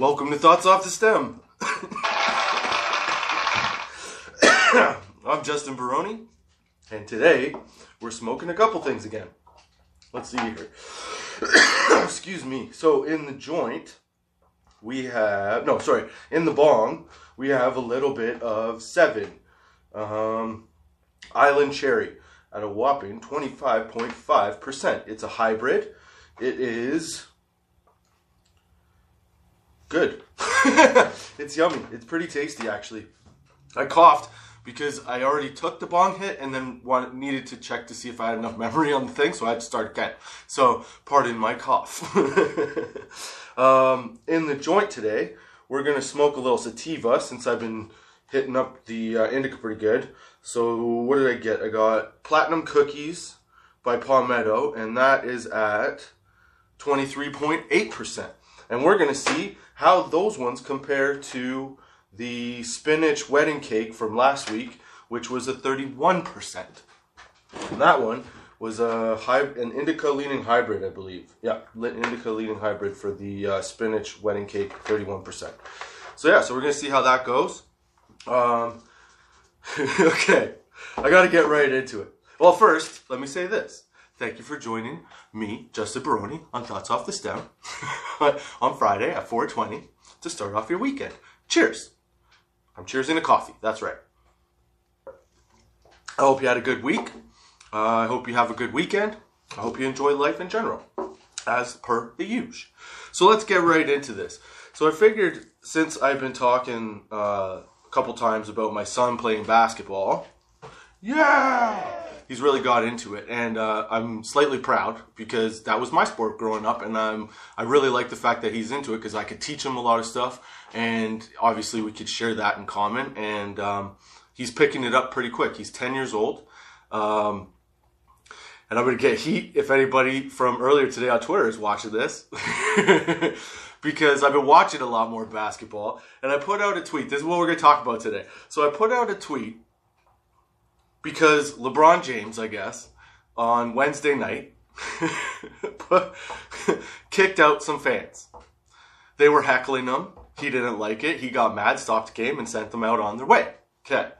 Welcome to Thoughts Off the Stem. I'm Justin Baroni, and today we're smoking a couple things again. Let's see here. Excuse me. So, in the joint, we have, no, sorry, in the bong, we have a little bit of seven um, Island Cherry at a whopping 25.5%. It's a hybrid. It is good. it's yummy. It's pretty tasty, actually. I coughed because I already took the bong hit and then wanted, needed to check to see if I had enough memory on the thing, so I had to start again. So, pardon my cough. um, in the joint today, we're going to smoke a little sativa since I've been hitting up the uh, indica pretty good. So, what did I get? I got Platinum Cookies by Palmetto, and that is at 23.8%. And we're going to see how those ones compare to the spinach wedding cake from last week, which was a 31%. And that one was a high, an indica leaning hybrid, I believe. Yeah, indica leaning hybrid for the uh, spinach wedding cake, 31%. So yeah, so we're gonna see how that goes. Um, okay, I got to get right into it. Well, first, let me say this. Thank you for joining me, Justin Baroni, on Thoughts Off the Stem on Friday at 4:20 to start off your weekend. Cheers. I'm cheersing a coffee. That's right. I hope you had a good week. Uh, I hope you have a good weekend. I hope you enjoy life in general, as per the usual. So let's get right into this. So I figured since I've been talking uh, a couple times about my son playing basketball, yeah, he's really got into it, and uh, I'm slightly proud because that was my sport growing up, and I'm I really like the fact that he's into it because I could teach him a lot of stuff, and obviously we could share that in common, and um, he's picking it up pretty quick. He's 10 years old. Um, and I'm going to get heat if anybody from earlier today on Twitter is watching this. because I've been watching a lot more basketball. And I put out a tweet. This is what we're going to talk about today. So I put out a tweet because LeBron James, I guess, on Wednesday night, kicked out some fans. They were heckling him. He didn't like it. He got mad, stopped the game, and sent them out on their way. Okay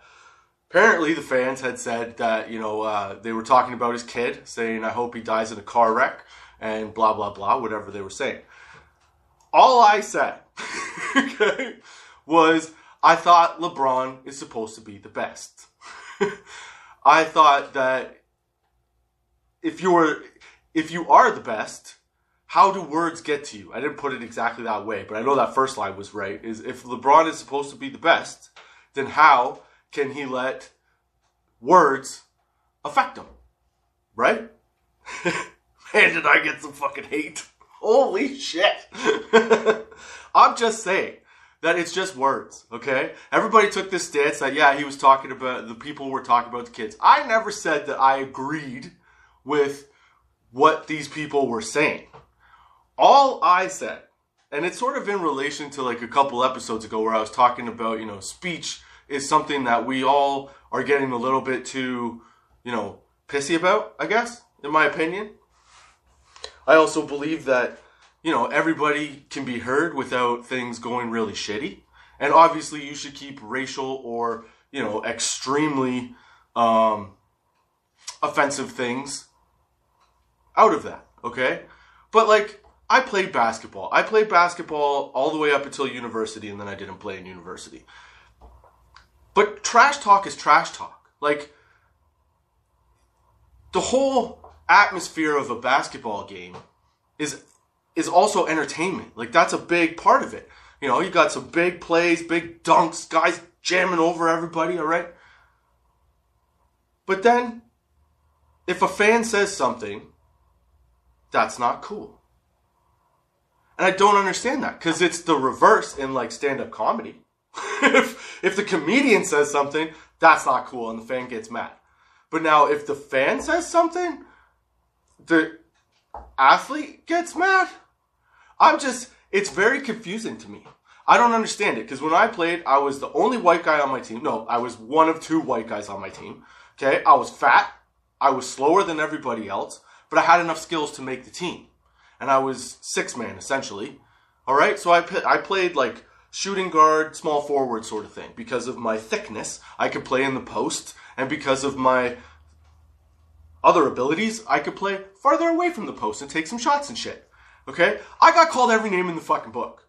apparently the fans had said that you know uh, they were talking about his kid, saying I hope he dies in a car wreck and blah blah blah, whatever they were saying. All I said okay, was I thought LeBron is supposed to be the best. I thought that if you were if you are the best, how do words get to you? I didn't put it exactly that way, but I know that first line was right. Is if LeBron is supposed to be the best, then how can he let words affect him? Right? Man, did I get some fucking hate. Holy shit. I'm just saying that it's just words, okay? Everybody took this stance that, yeah, he was talking about, the people were talking about the kids. I never said that I agreed with what these people were saying. All I said, and it's sort of in relation to like a couple episodes ago where I was talking about, you know, speech is something that we all are getting a little bit too, you know, pissy about, I guess, in my opinion. I also believe that, you know, everybody can be heard without things going really shitty. And obviously, you should keep racial or, you know, extremely um, offensive things out of that, okay? But, like, I played basketball. I played basketball all the way up until university, and then I didn't play in university. But trash talk is trash talk. Like, the whole atmosphere of a basketball game is is also entertainment. Like that's a big part of it. You know, you got some big plays, big dunks, guys jamming over everybody, all right? But then if a fan says something, that's not cool. And I don't understand that cuz it's the reverse in like stand-up comedy. if if the comedian says something, that's not cool, and the fan gets mad. But now, if the fan says something, the athlete gets mad. I'm just, it's very confusing to me. I don't understand it because when I played, I was the only white guy on my team. No, I was one of two white guys on my team. Okay, I was fat, I was slower than everybody else, but I had enough skills to make the team, and I was six man essentially. All right, so I I played like shooting guard, small forward sort of thing because of my thickness. I could play in the post, and because of my other abilities, I could play farther away from the post and take some shots and shit. Okay, I got called every name in the fucking book.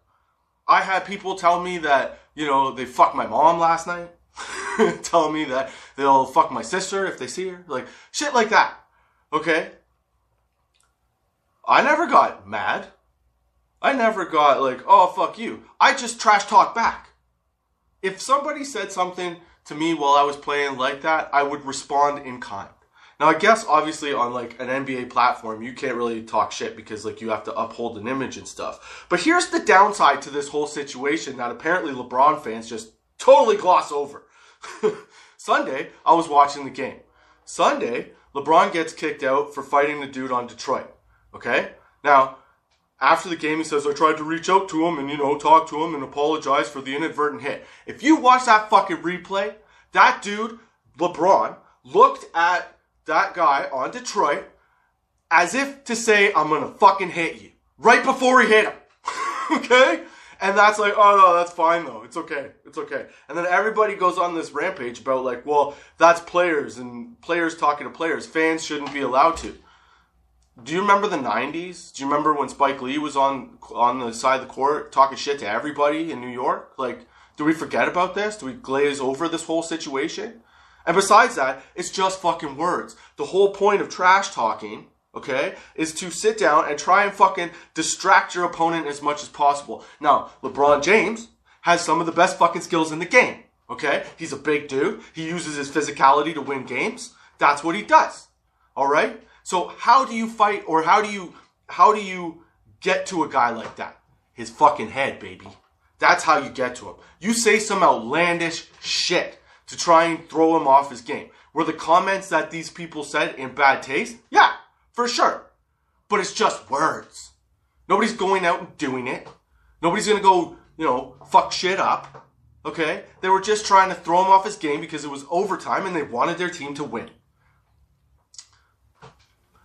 I had people tell me that you know they fucked my mom last night. tell me that they'll fuck my sister if they see her, like shit like that. Okay, I never got mad. I never got like, oh, fuck you. I just trash talk back. If somebody said something to me while I was playing like that, I would respond in kind. Now, I guess obviously on like an NBA platform, you can't really talk shit because like you have to uphold an image and stuff. But here's the downside to this whole situation that apparently LeBron fans just totally gloss over. Sunday, I was watching the game. Sunday, LeBron gets kicked out for fighting the dude on Detroit. Okay? Now, after the game, he says, I tried to reach out to him and, you know, talk to him and apologize for the inadvertent hit. If you watch that fucking replay, that dude, LeBron, looked at that guy on Detroit as if to say, I'm gonna fucking hit you. Right before he hit him. okay? And that's like, oh no, that's fine though. It's okay. It's okay. And then everybody goes on this rampage about like, well, that's players and players talking to players. Fans shouldn't be allowed to. Do you remember the '90s? Do you remember when Spike Lee was on on the side of the court talking shit to everybody in New York? Like, do we forget about this? Do we glaze over this whole situation? And besides that, it's just fucking words. The whole point of trash talking, okay, is to sit down and try and fucking distract your opponent as much as possible. Now, LeBron James has some of the best fucking skills in the game, okay? He's a big dude. He uses his physicality to win games. That's what he does. All right? So how do you fight or how do you how do you get to a guy like that? His fucking head, baby. That's how you get to him. You say some outlandish shit to try and throw him off his game. Were the comments that these people said in bad taste? Yeah, for sure. But it's just words. Nobody's going out and doing it. Nobody's gonna go, you know, fuck shit up. Okay? They were just trying to throw him off his game because it was overtime and they wanted their team to win.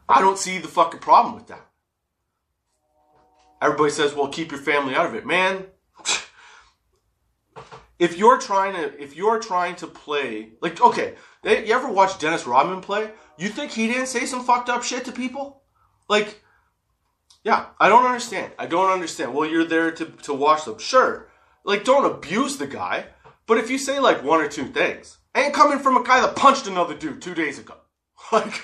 I don't see the fucking problem with that. Everybody says, well, keep your family out of it. Man, if you're trying to if you're trying to play like okay, you ever watch Dennis Rodman play? You think he didn't say some fucked up shit to people? Like yeah, I don't understand. I don't understand. Well, you're there to to watch them. Sure. Like don't abuse the guy, but if you say like one or two things, ain't coming from a guy that punched another dude 2 days ago. Like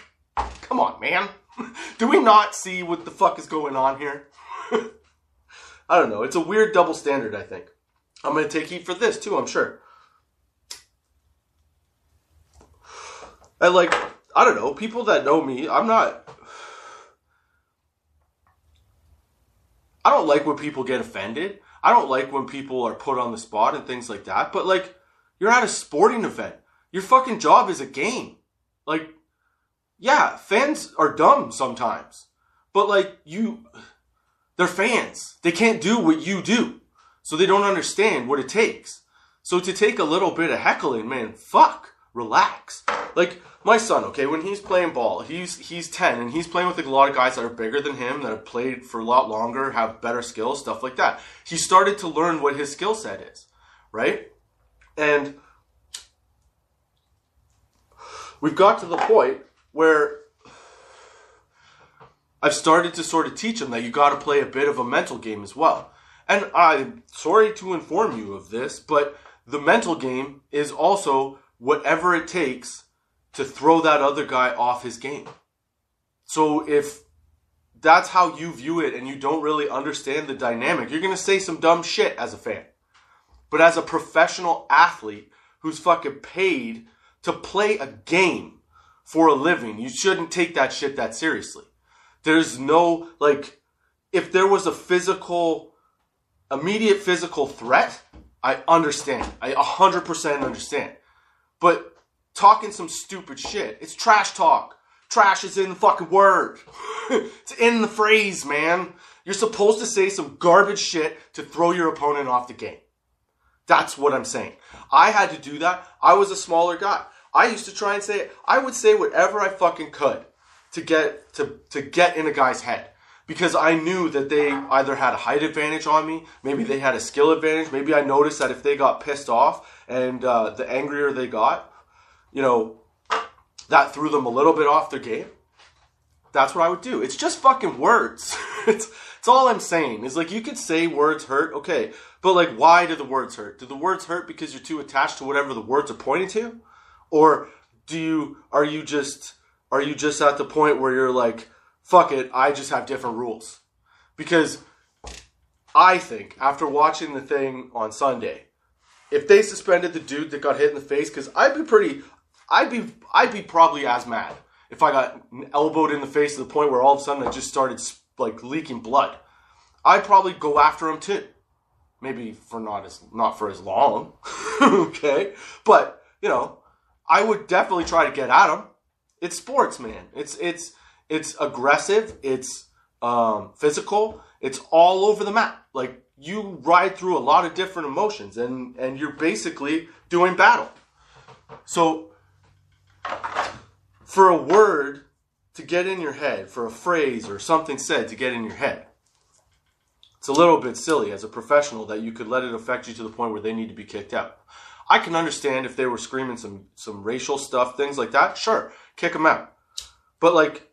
Come on, man. Do we not see what the fuck is going on here? I don't know. It's a weird double standard, I think. I'm going to take heat for this, too, I'm sure. I like, I don't know, people that know me, I'm not. I don't like when people get offended. I don't like when people are put on the spot and things like that. But, like, you're at a sporting event. Your fucking job is a game. Like, yeah, fans are dumb sometimes. But like you they're fans. They can't do what you do. So they don't understand what it takes. So to take a little bit of heckling, man, fuck, relax. Like my son, okay, when he's playing ball, he's he's 10 and he's playing with a lot of guys that are bigger than him, that have played for a lot longer, have better skills, stuff like that. He started to learn what his skill set is, right? And we've got to the point where I've started to sort of teach him that you got to play a bit of a mental game as well. And I'm sorry to inform you of this, but the mental game is also whatever it takes to throw that other guy off his game. So if that's how you view it and you don't really understand the dynamic, you're going to say some dumb shit as a fan. But as a professional athlete who's fucking paid to play a game for a living. You shouldn't take that shit that seriously. There's no, like, if there was a physical, immediate physical threat, I understand. I 100% understand. But talking some stupid shit, it's trash talk. Trash is in the fucking word. it's in the phrase, man. You're supposed to say some garbage shit to throw your opponent off the game. That's what I'm saying. I had to do that. I was a smaller guy. I used to try and say I would say whatever I fucking could to get to to get in a guy's head. Because I knew that they either had a height advantage on me, maybe they had a skill advantage, maybe I noticed that if they got pissed off and uh, the angrier they got, you know, that threw them a little bit off their game. That's what I would do. It's just fucking words. it's it's all I'm saying. Is like you could say words hurt, okay, but like why do the words hurt? Do the words hurt because you're too attached to whatever the words are pointing to, or do you are you just are you just at the point where you're like fuck it, I just have different rules. Because I think after watching the thing on Sunday, if they suspended the dude that got hit in the face, because I'd be pretty, I'd be, I'd be probably as mad if I got elbowed in the face to the point where all of a sudden I just started like leaking blood. I'd probably go after him too. Maybe for not as not for as long, okay, but you know, I would definitely try to get at him. It's sports, man. It's it's it's aggressive. It's um, physical. It's all over the map. Like you ride through a lot of different emotions, and and you're basically doing battle. So for a word to get in your head, for a phrase or something said to get in your head, it's a little bit silly as a professional that you could let it affect you to the point where they need to be kicked out. I can understand if they were screaming some some racial stuff, things like that. Sure, kick them out. But like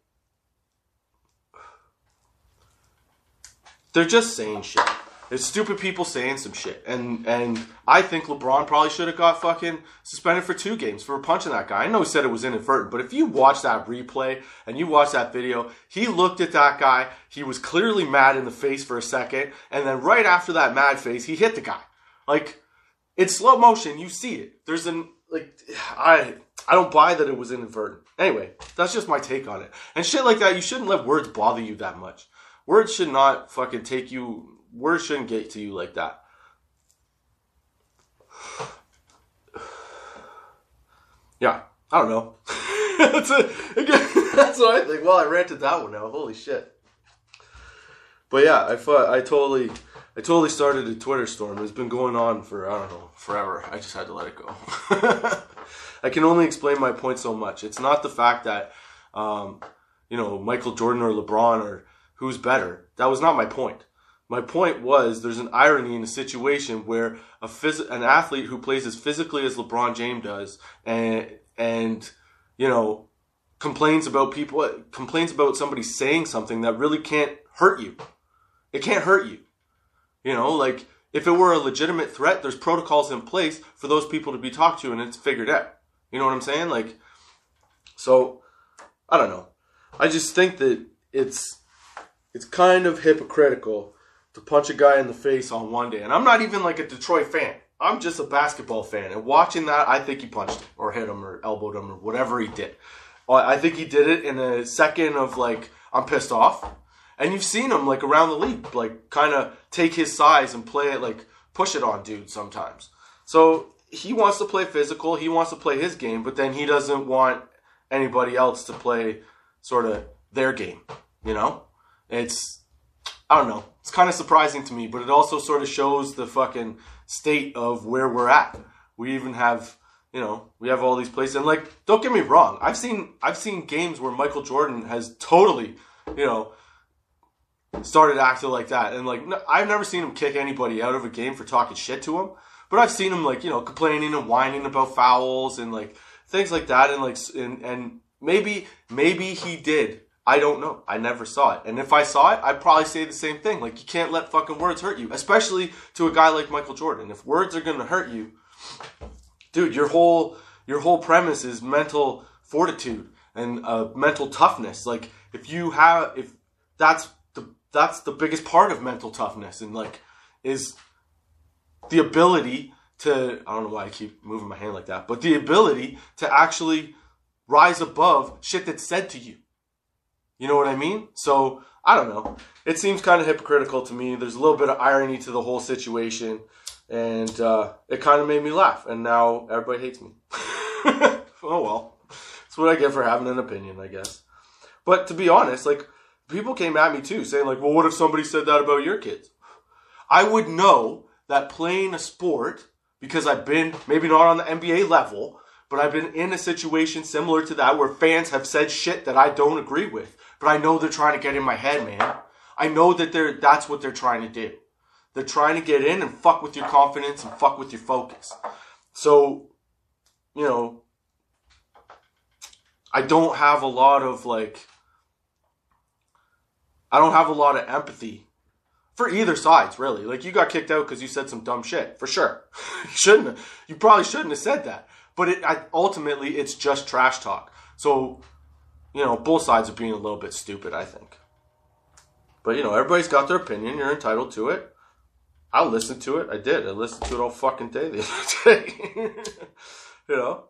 they're just saying shit. It's stupid people saying some shit, and and I think LeBron probably should have got fucking suspended for two games for punching that guy. I know he said it was inadvertent, but if you watch that replay and you watch that video, he looked at that guy. He was clearly mad in the face for a second, and then right after that mad face, he hit the guy. Like it's slow motion, you see it. There's an like I I don't buy that it was inadvertent. Anyway, that's just my take on it. And shit like that, you shouldn't let words bother you that much. Words should not fucking take you. Words shouldn't get to you like that. Yeah, I don't know. that's, a, that's what I think. Well, I ranted that one now. Holy shit. But yeah, I thought I totally, I totally started a Twitter storm. It's been going on for I don't know forever. I just had to let it go. I can only explain my point so much. It's not the fact that, um, you know, Michael Jordan or LeBron or who's better. That was not my point. My point was there's an irony in a situation where a phys- an athlete who plays as physically as LeBron James does and and you know complains about people complains about somebody saying something that really can't hurt you. It can't hurt you. You know, like if it were a legitimate threat, there's protocols in place for those people to be talked to and it's figured out. You know what I'm saying? Like so I don't know. I just think that it's it's kind of hypocritical to punch a guy in the face on one day. And I'm not even like a Detroit fan. I'm just a basketball fan. And watching that, I think he punched him or hit him or elbowed him or whatever he did. Uh, I think he did it in a second of like, I'm pissed off. And you've seen him like around the league, like kind of take his size and play it like push it on dude sometimes. So he wants to play physical, he wants to play his game, but then he doesn't want anybody else to play sort of their game, you know? It's I don't know. It's kind of surprising to me, but it also sort of shows the fucking state of where we're at. We even have, you know, we have all these places and like don't get me wrong. I've seen I've seen games where Michael Jordan has totally, you know, started acting like that and like I've never seen him kick anybody out of a game for talking shit to him, but I've seen him like, you know, complaining and whining about fouls and like things like that and like and and maybe maybe he did I don't know. I never saw it. And if I saw it, I'd probably say the same thing. Like, you can't let fucking words hurt you, especially to a guy like Michael Jordan. If words are going to hurt you, dude, your whole your whole premise is mental fortitude and uh, mental toughness. Like, if you have, if that's the that's the biggest part of mental toughness, and like, is the ability to I don't know why I keep moving my hand like that, but the ability to actually rise above shit that's said to you. You know what I mean? So I don't know. It seems kind of hypocritical to me. There's a little bit of irony to the whole situation, and uh, it kind of made me laugh. And now everybody hates me. oh well, that's what I get for having an opinion, I guess. But to be honest, like people came at me too, saying like, "Well, what if somebody said that about your kids?" I would know that playing a sport because I've been maybe not on the NBA level, but I've been in a situation similar to that where fans have said shit that I don't agree with but I know they're trying to get in my head, man. I know that they're that's what they're trying to do. They're trying to get in and fuck with your confidence and fuck with your focus. So, you know, I don't have a lot of like I don't have a lot of empathy for either sides, really. Like you got kicked out because you said some dumb shit, for sure. you shouldn't. Have, you probably shouldn't have said that. But it I, ultimately, it's just trash talk. So, you know, both sides are being a little bit stupid. I think. But you know, everybody's got their opinion. You're entitled to it. I'll listen to it. I did. I listened to it all fucking day the other day. you know.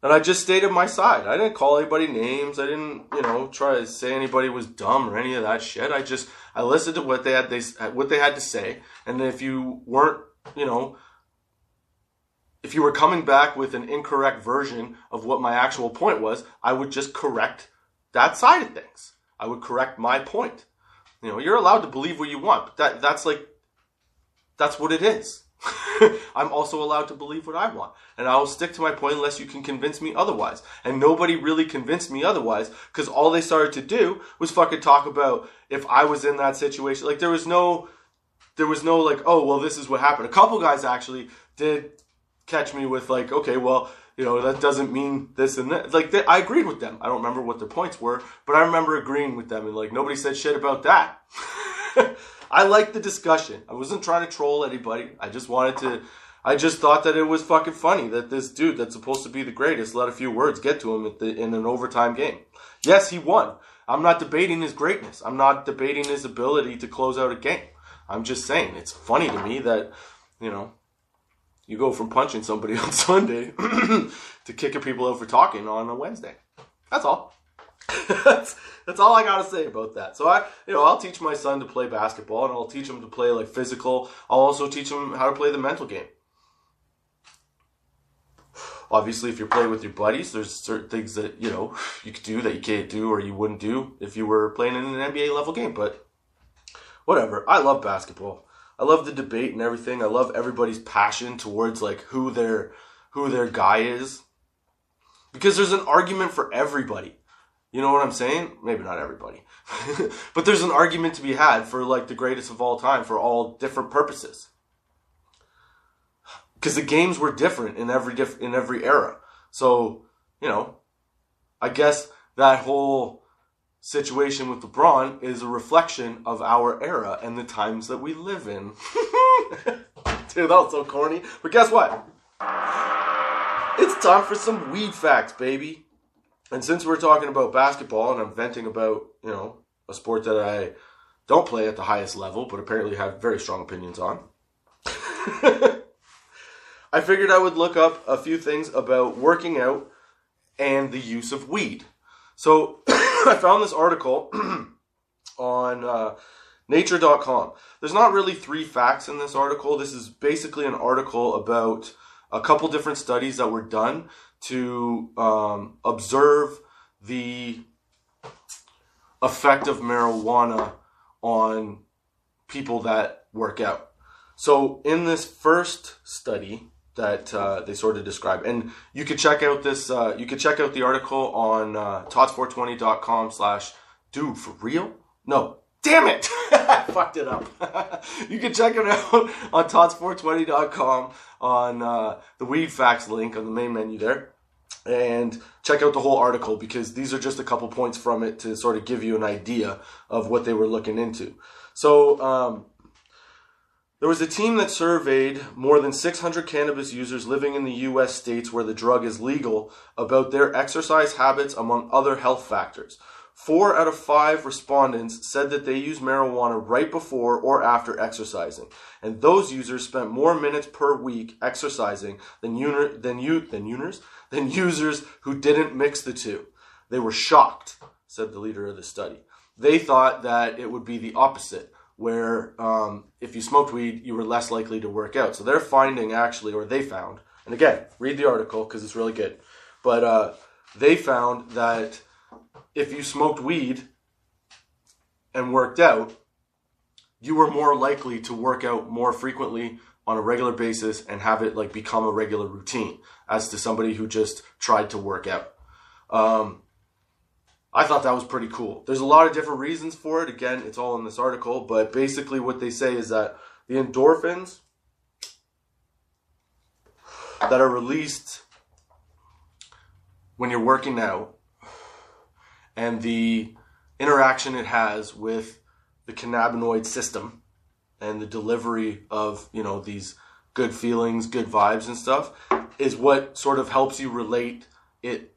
And I just stated my side. I didn't call anybody names. I didn't, you know, try to say anybody was dumb or any of that shit. I just I listened to what they had they what they had to say. And if you weren't, you know, if you were coming back with an incorrect version of what my actual point was, I would just correct that side of things. I would correct my point. You know, you're allowed to believe what you want, but that that's like that's what it is. I'm also allowed to believe what I want. And I will stick to my point unless you can convince me otherwise. And nobody really convinced me otherwise because all they started to do was fucking talk about if I was in that situation. Like there was no, there was no like, oh, well, this is what happened. A couple guys actually did catch me with like, okay, well, you know, that doesn't mean this and that. Like, they, I agreed with them. I don't remember what their points were, but I remember agreeing with them and like nobody said shit about that. I liked the discussion. I wasn't trying to troll anybody. I just wanted to. I just thought that it was fucking funny that this dude that's supposed to be the greatest let a few words get to him the, in an overtime game. Yes, he won. I'm not debating his greatness. I'm not debating his ability to close out a game. I'm just saying it's funny to me that you know you go from punching somebody on Sunday to kicking people out for talking on a Wednesday. That's all. that's that's all I gotta say about that. So I, you know, I'll teach my son to play basketball, and I'll teach him to play like physical. I'll also teach him how to play the mental game. Obviously, if you're playing with your buddies, there's certain things that you know you could do that you can't do or you wouldn't do if you were playing in an NBA level game. But whatever, I love basketball. I love the debate and everything. I love everybody's passion towards like who their who their guy is because there's an argument for everybody. You know what I'm saying? Maybe not everybody. but there's an argument to be had for like the greatest of all time for all different purposes. Cuz the games were different in every diff- in every era. So, you know, I guess that whole situation with LeBron is a reflection of our era and the times that we live in. Dude, that was so corny. But guess what? It's time for some weed facts, baby. And since we're talking about basketball and I'm venting about, you know, a sport that I don't play at the highest level, but apparently have very strong opinions on, I figured I would look up a few things about working out and the use of weed. So I found this article on uh, nature.com. There's not really three facts in this article. This is basically an article about a couple different studies that were done to um, observe the effect of marijuana on people that work out. So, in this first study that uh, they sort of describe, and you could check out this, uh, you could check out the article on uh, tots420.com slash dude for real? No, damn it! I fucked it up. you can check it out on tots420.com on uh, the weed facts link on the main menu there and check out the whole article because these are just a couple points from it to sort of give you an idea of what they were looking into. So, um, there was a team that surveyed more than 600 cannabis users living in the US states where the drug is legal about their exercise habits among other health factors. Four out of five respondents said that they use marijuana right before or after exercising, and those users spent more minutes per week exercising than than than uners than users who didn't mix the two. They were shocked, said the leader of the study. They thought that it would be the opposite, where um, if you smoked weed, you were less likely to work out. So they're finding actually, or they found, and again, read the article because it's really good. But uh, they found that if you smoked weed and worked out, you were more likely to work out more frequently on a regular basis and have it like become a regular routine as to somebody who just tried to work out. Um, I thought that was pretty cool. There's a lot of different reasons for it. Again, it's all in this article, but basically what they say is that the endorphins that are released when you're working out and the interaction it has with the cannabinoid system and the delivery of, you know, these good feelings, good vibes and stuff is what sort of helps you relate it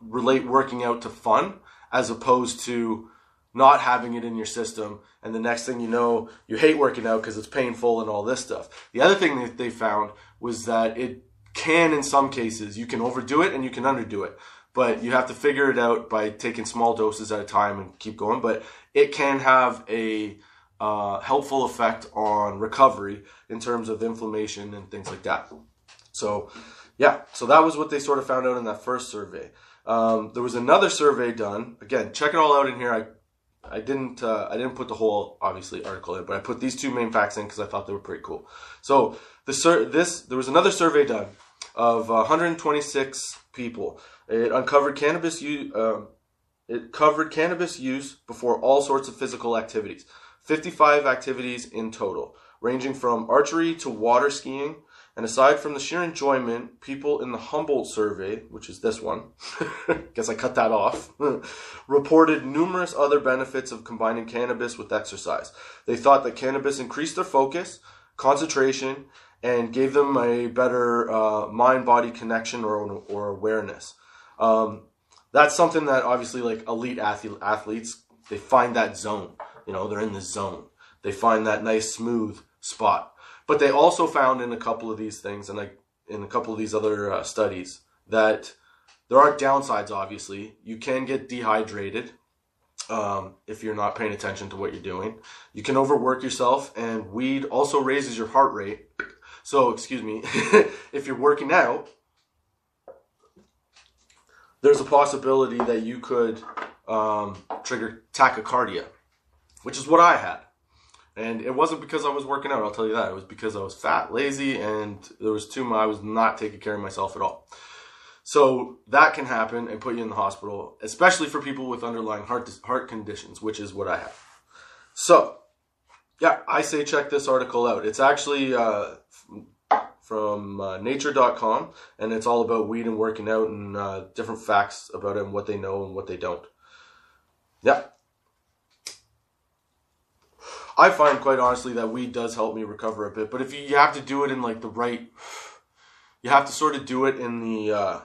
relate working out to fun as opposed to not having it in your system. And the next thing you know you hate working out because it's painful and all this stuff. The other thing that they found was that it can in some cases you can overdo it and you can underdo it. But you have to figure it out by taking small doses at a time and keep going. But it can have a uh, helpful effect on recovery in terms of inflammation and things like that. So yeah. So that was what they sort of found out in that first survey um, there was another survey done. Again, check it all out in here. I I didn't uh, I didn't put the whole obviously article in, but I put these two main facts in because I thought they were pretty cool. So the sur- this there was another survey done of 126 people. It uncovered cannabis use. Um, it covered cannabis use before all sorts of physical activities. 55 activities in total, ranging from archery to water skiing and aside from the sheer enjoyment, people in the Humboldt survey, which is this one, guess I cut that off, reported numerous other benefits of combining cannabis with exercise. They thought that cannabis increased their focus, concentration, and gave them a better uh, mind body connection or, or awareness. Um, that's something that obviously, like elite athlete, athletes, they find that zone. You know, they're in the zone. They find that nice, smooth spot. But they also found in a couple of these things, and like in a couple of these other uh, studies, that there are downsides. Obviously, you can get dehydrated um, if you're not paying attention to what you're doing. You can overwork yourself, and weed also raises your heart rate. So, excuse me, if you're working out, there's a possibility that you could um, trigger tachycardia, which is what I had. And it wasn't because I was working out, I'll tell you that. It was because I was fat, lazy, and there was too much, I was not taking care of myself at all. So that can happen and put you in the hospital, especially for people with underlying heart heart conditions, which is what I have. So, yeah, I say check this article out. It's actually uh, from uh, nature.com and it's all about weed and working out and uh, different facts about it and what they know and what they don't. Yeah, I find quite honestly that weed does help me recover a bit, but if you, you have to do it in like the right, you have to sort of do it in the uh,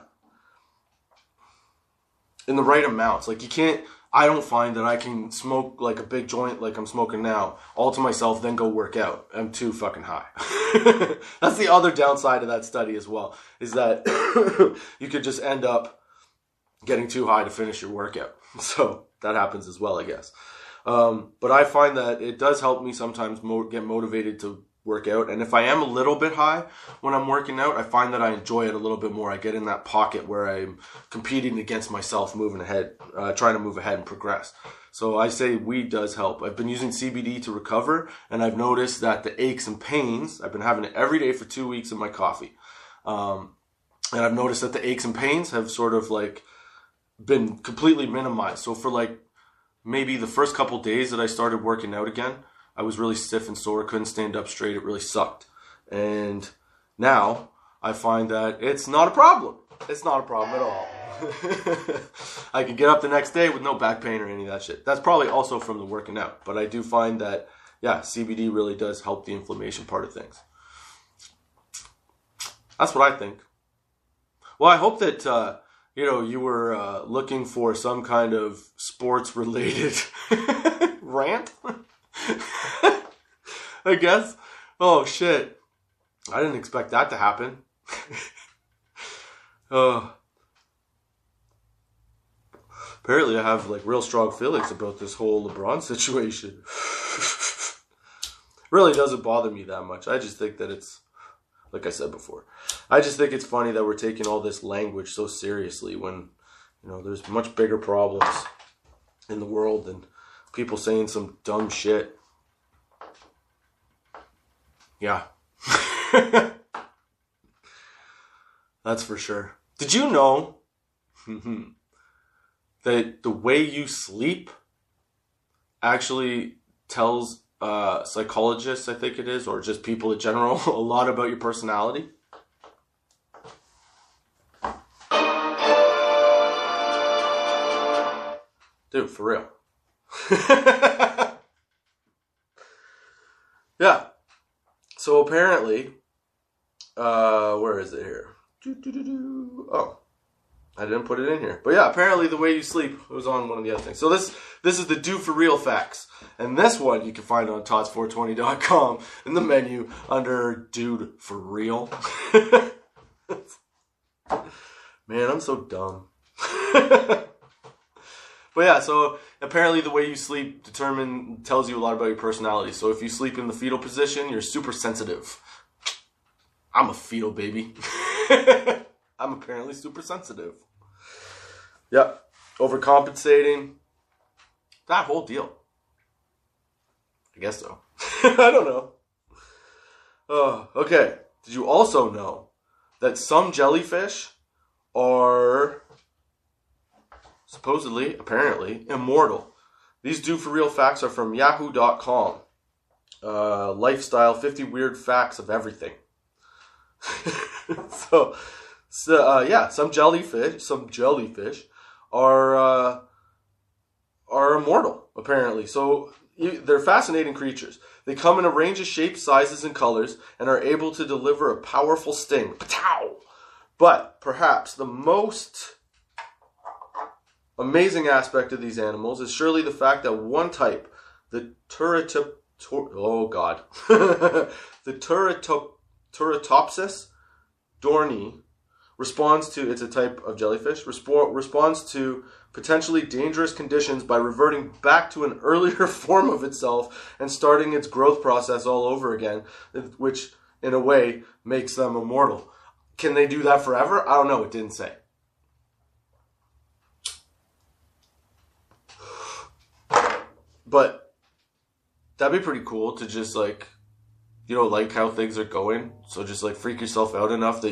in the right amounts. Like you can't. I don't find that I can smoke like a big joint like I'm smoking now, all to myself, then go work out. I'm too fucking high. That's the other downside of that study as well, is that you could just end up getting too high to finish your workout. So that happens as well, I guess. Um, but I find that it does help me sometimes mo- get motivated to work out. And if I am a little bit high when I'm working out, I find that I enjoy it a little bit more. I get in that pocket where I'm competing against myself, moving ahead, uh, trying to move ahead and progress. So I say weed does help. I've been using CBD to recover, and I've noticed that the aches and pains, I've been having it every day for two weeks in my coffee. Um, and I've noticed that the aches and pains have sort of like been completely minimized. So for like maybe the first couple days that I started working out again, I was really stiff and sore, couldn't stand up straight. It really sucked. And now I find that it's not a problem. It's not a problem at all. I can get up the next day with no back pain or any of that shit. That's probably also from the working out. But I do find that, yeah, CBD really does help the inflammation part of things. That's what I think. Well, I hope that uh, you know, you were uh, looking for some kind of sports related rant. I guess. Oh shit! I didn't expect that to happen. uh, apparently, I have like real strong feelings about this whole LeBron situation. really doesn't bother me that much. I just think that it's like I said before. I just think it's funny that we're taking all this language so seriously when, you know, there's much bigger problems in the world than people saying some dumb shit. Yeah. That's for sure. Did you know that the way you sleep actually tells uh, psychologists, I think it is, or just people in general, a lot about your personality. Dude, for real. yeah. So apparently, uh, where is it here? Oh, I didn't put it in here. But yeah, apparently the way you sleep was on one of the other things. So this this is the do for real facts. And this one you can find on tots420.com in the menu under dude for real. Man, I'm so dumb. But yeah, so apparently the way you sleep determine tells you a lot about your personality. So if you sleep in the fetal position, you're super sensitive. I'm a fetal baby. I'm apparently super sensitive. Yep. Overcompensating. That whole deal. I guess so. I don't know. Oh, okay. Did you also know that some jellyfish are supposedly, apparently, immortal. These do for real facts are from yahoo.com. Uh, lifestyle 50 weird facts of everything. so, so uh, yeah, some jellyfish, some jellyfish are uh, are immortal apparently. So they're fascinating creatures. They come in a range of shapes, sizes, and colors, and are able to deliver a powerful sting. But perhaps the most amazing aspect of these animals is surely the fact that one type, the Turritop, oh god, the Turritop, Turritopsis dohrnii, responds to, it's a type of jellyfish, respo- responds to potentially dangerous conditions by reverting back to an earlier form of itself and starting its growth process all over again, which in a way makes them immortal. Can they do that forever? I don't know, it didn't say. But that'd be pretty cool to just like, you know, like how things are going. So just like freak yourself out enough that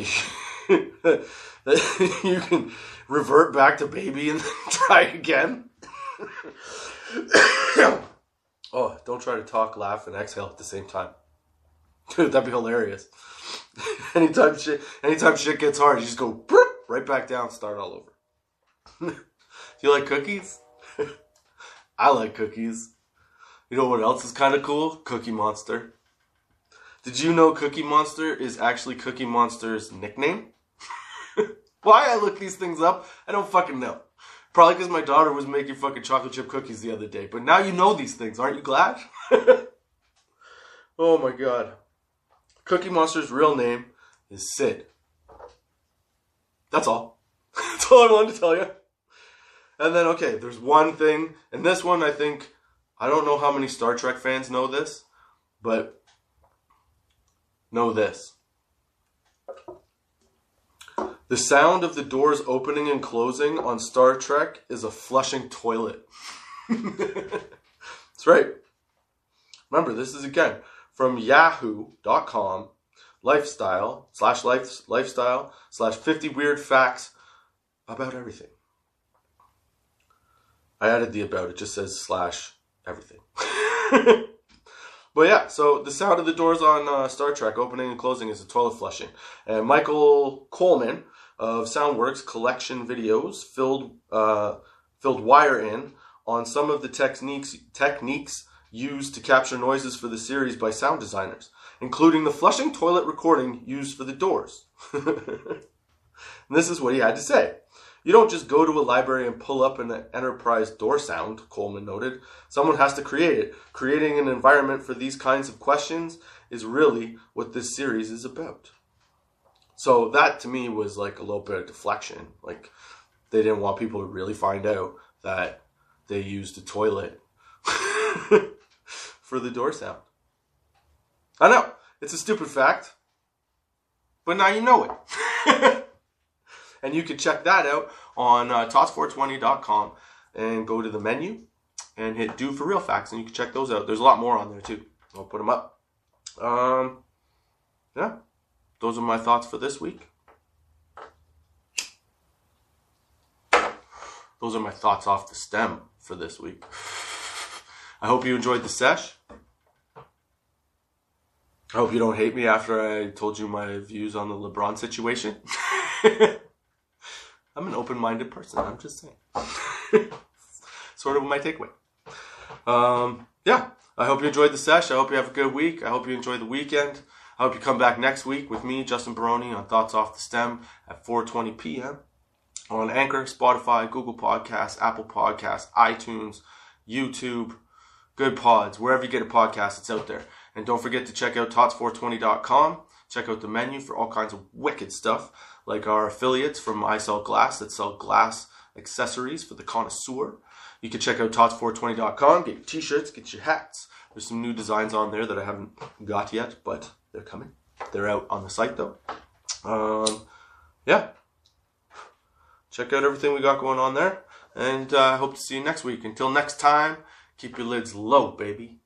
you, that you can revert back to baby and try again. oh, don't try to talk, laugh, and exhale at the same time. Dude, that'd be hilarious. anytime shit, anytime shit gets hard, you just go right back down, start all over. Do you like cookies? I like cookies. You know what else is kind of cool? Cookie Monster. Did you know Cookie Monster is actually Cookie Monster's nickname? Why I look these things up, I don't fucking know. Probably because my daughter was making fucking chocolate chip cookies the other day. But now you know these things, aren't you glad? oh my god. Cookie Monster's real name is Sid. That's all. That's all I wanted to tell you. And then, okay, there's one thing, and this one I think, I don't know how many Star Trek fans know this, but know this. The sound of the doors opening and closing on Star Trek is a flushing toilet. That's right. Remember, this is again from yahoo.com lifestyle slash life, lifestyle slash 50 weird facts about everything. I added the about. It just says slash everything. but yeah, so the sound of the doors on uh, Star Trek opening and closing is a toilet flushing. And Michael Coleman of Soundworks collection videos filled uh, filled Wired in on some of the techniques techniques used to capture noises for the series by sound designers, including the flushing toilet recording used for the doors. this is what he had to say. You don't just go to a library and pull up an enterprise door sound, Coleman noted. Someone has to create it. Creating an environment for these kinds of questions is really what this series is about. So that to me was like a little bit of deflection. Like they didn't want people to really find out that they used a toilet for the door sound. I know, it's a stupid fact, but now you know it. And you can check that out on uh, tots420.com and go to the menu and hit do for real facts and you can check those out. There's a lot more on there too. I'll put them up. Um, yeah, those are my thoughts for this week. those are my thoughts off the stem for this week. I hope you enjoyed the sesh. I hope you don't hate me after I told you my views on the LeBron situation. I'm an open minded person. I'm just saying. sort of my takeaway. Um, yeah, I hope you enjoyed the sesh. I hope you have a good week. I hope you enjoy the weekend. I hope you come back next week with me, Justin Baroni, on Thoughts Off the Stem at 4:20 p.m. on Anchor, Spotify, Google Podcasts, Apple Podcasts, iTunes, YouTube, Goodpods, wherever you get a podcast, it's out there. And don't forget to check out tots420.com. Check out the menu for all kinds of wicked stuff, like our affiliates from I Sell Glass that sell glass accessories for the connoisseur. You can check out tots420.com, get your t-shirts, get your hats. There's some new designs on there that I haven't got yet, but they're coming. They're out on the site though. Um, yeah. Check out everything we got going on there. And I uh, hope to see you next week. Until next time, keep your lids low, baby.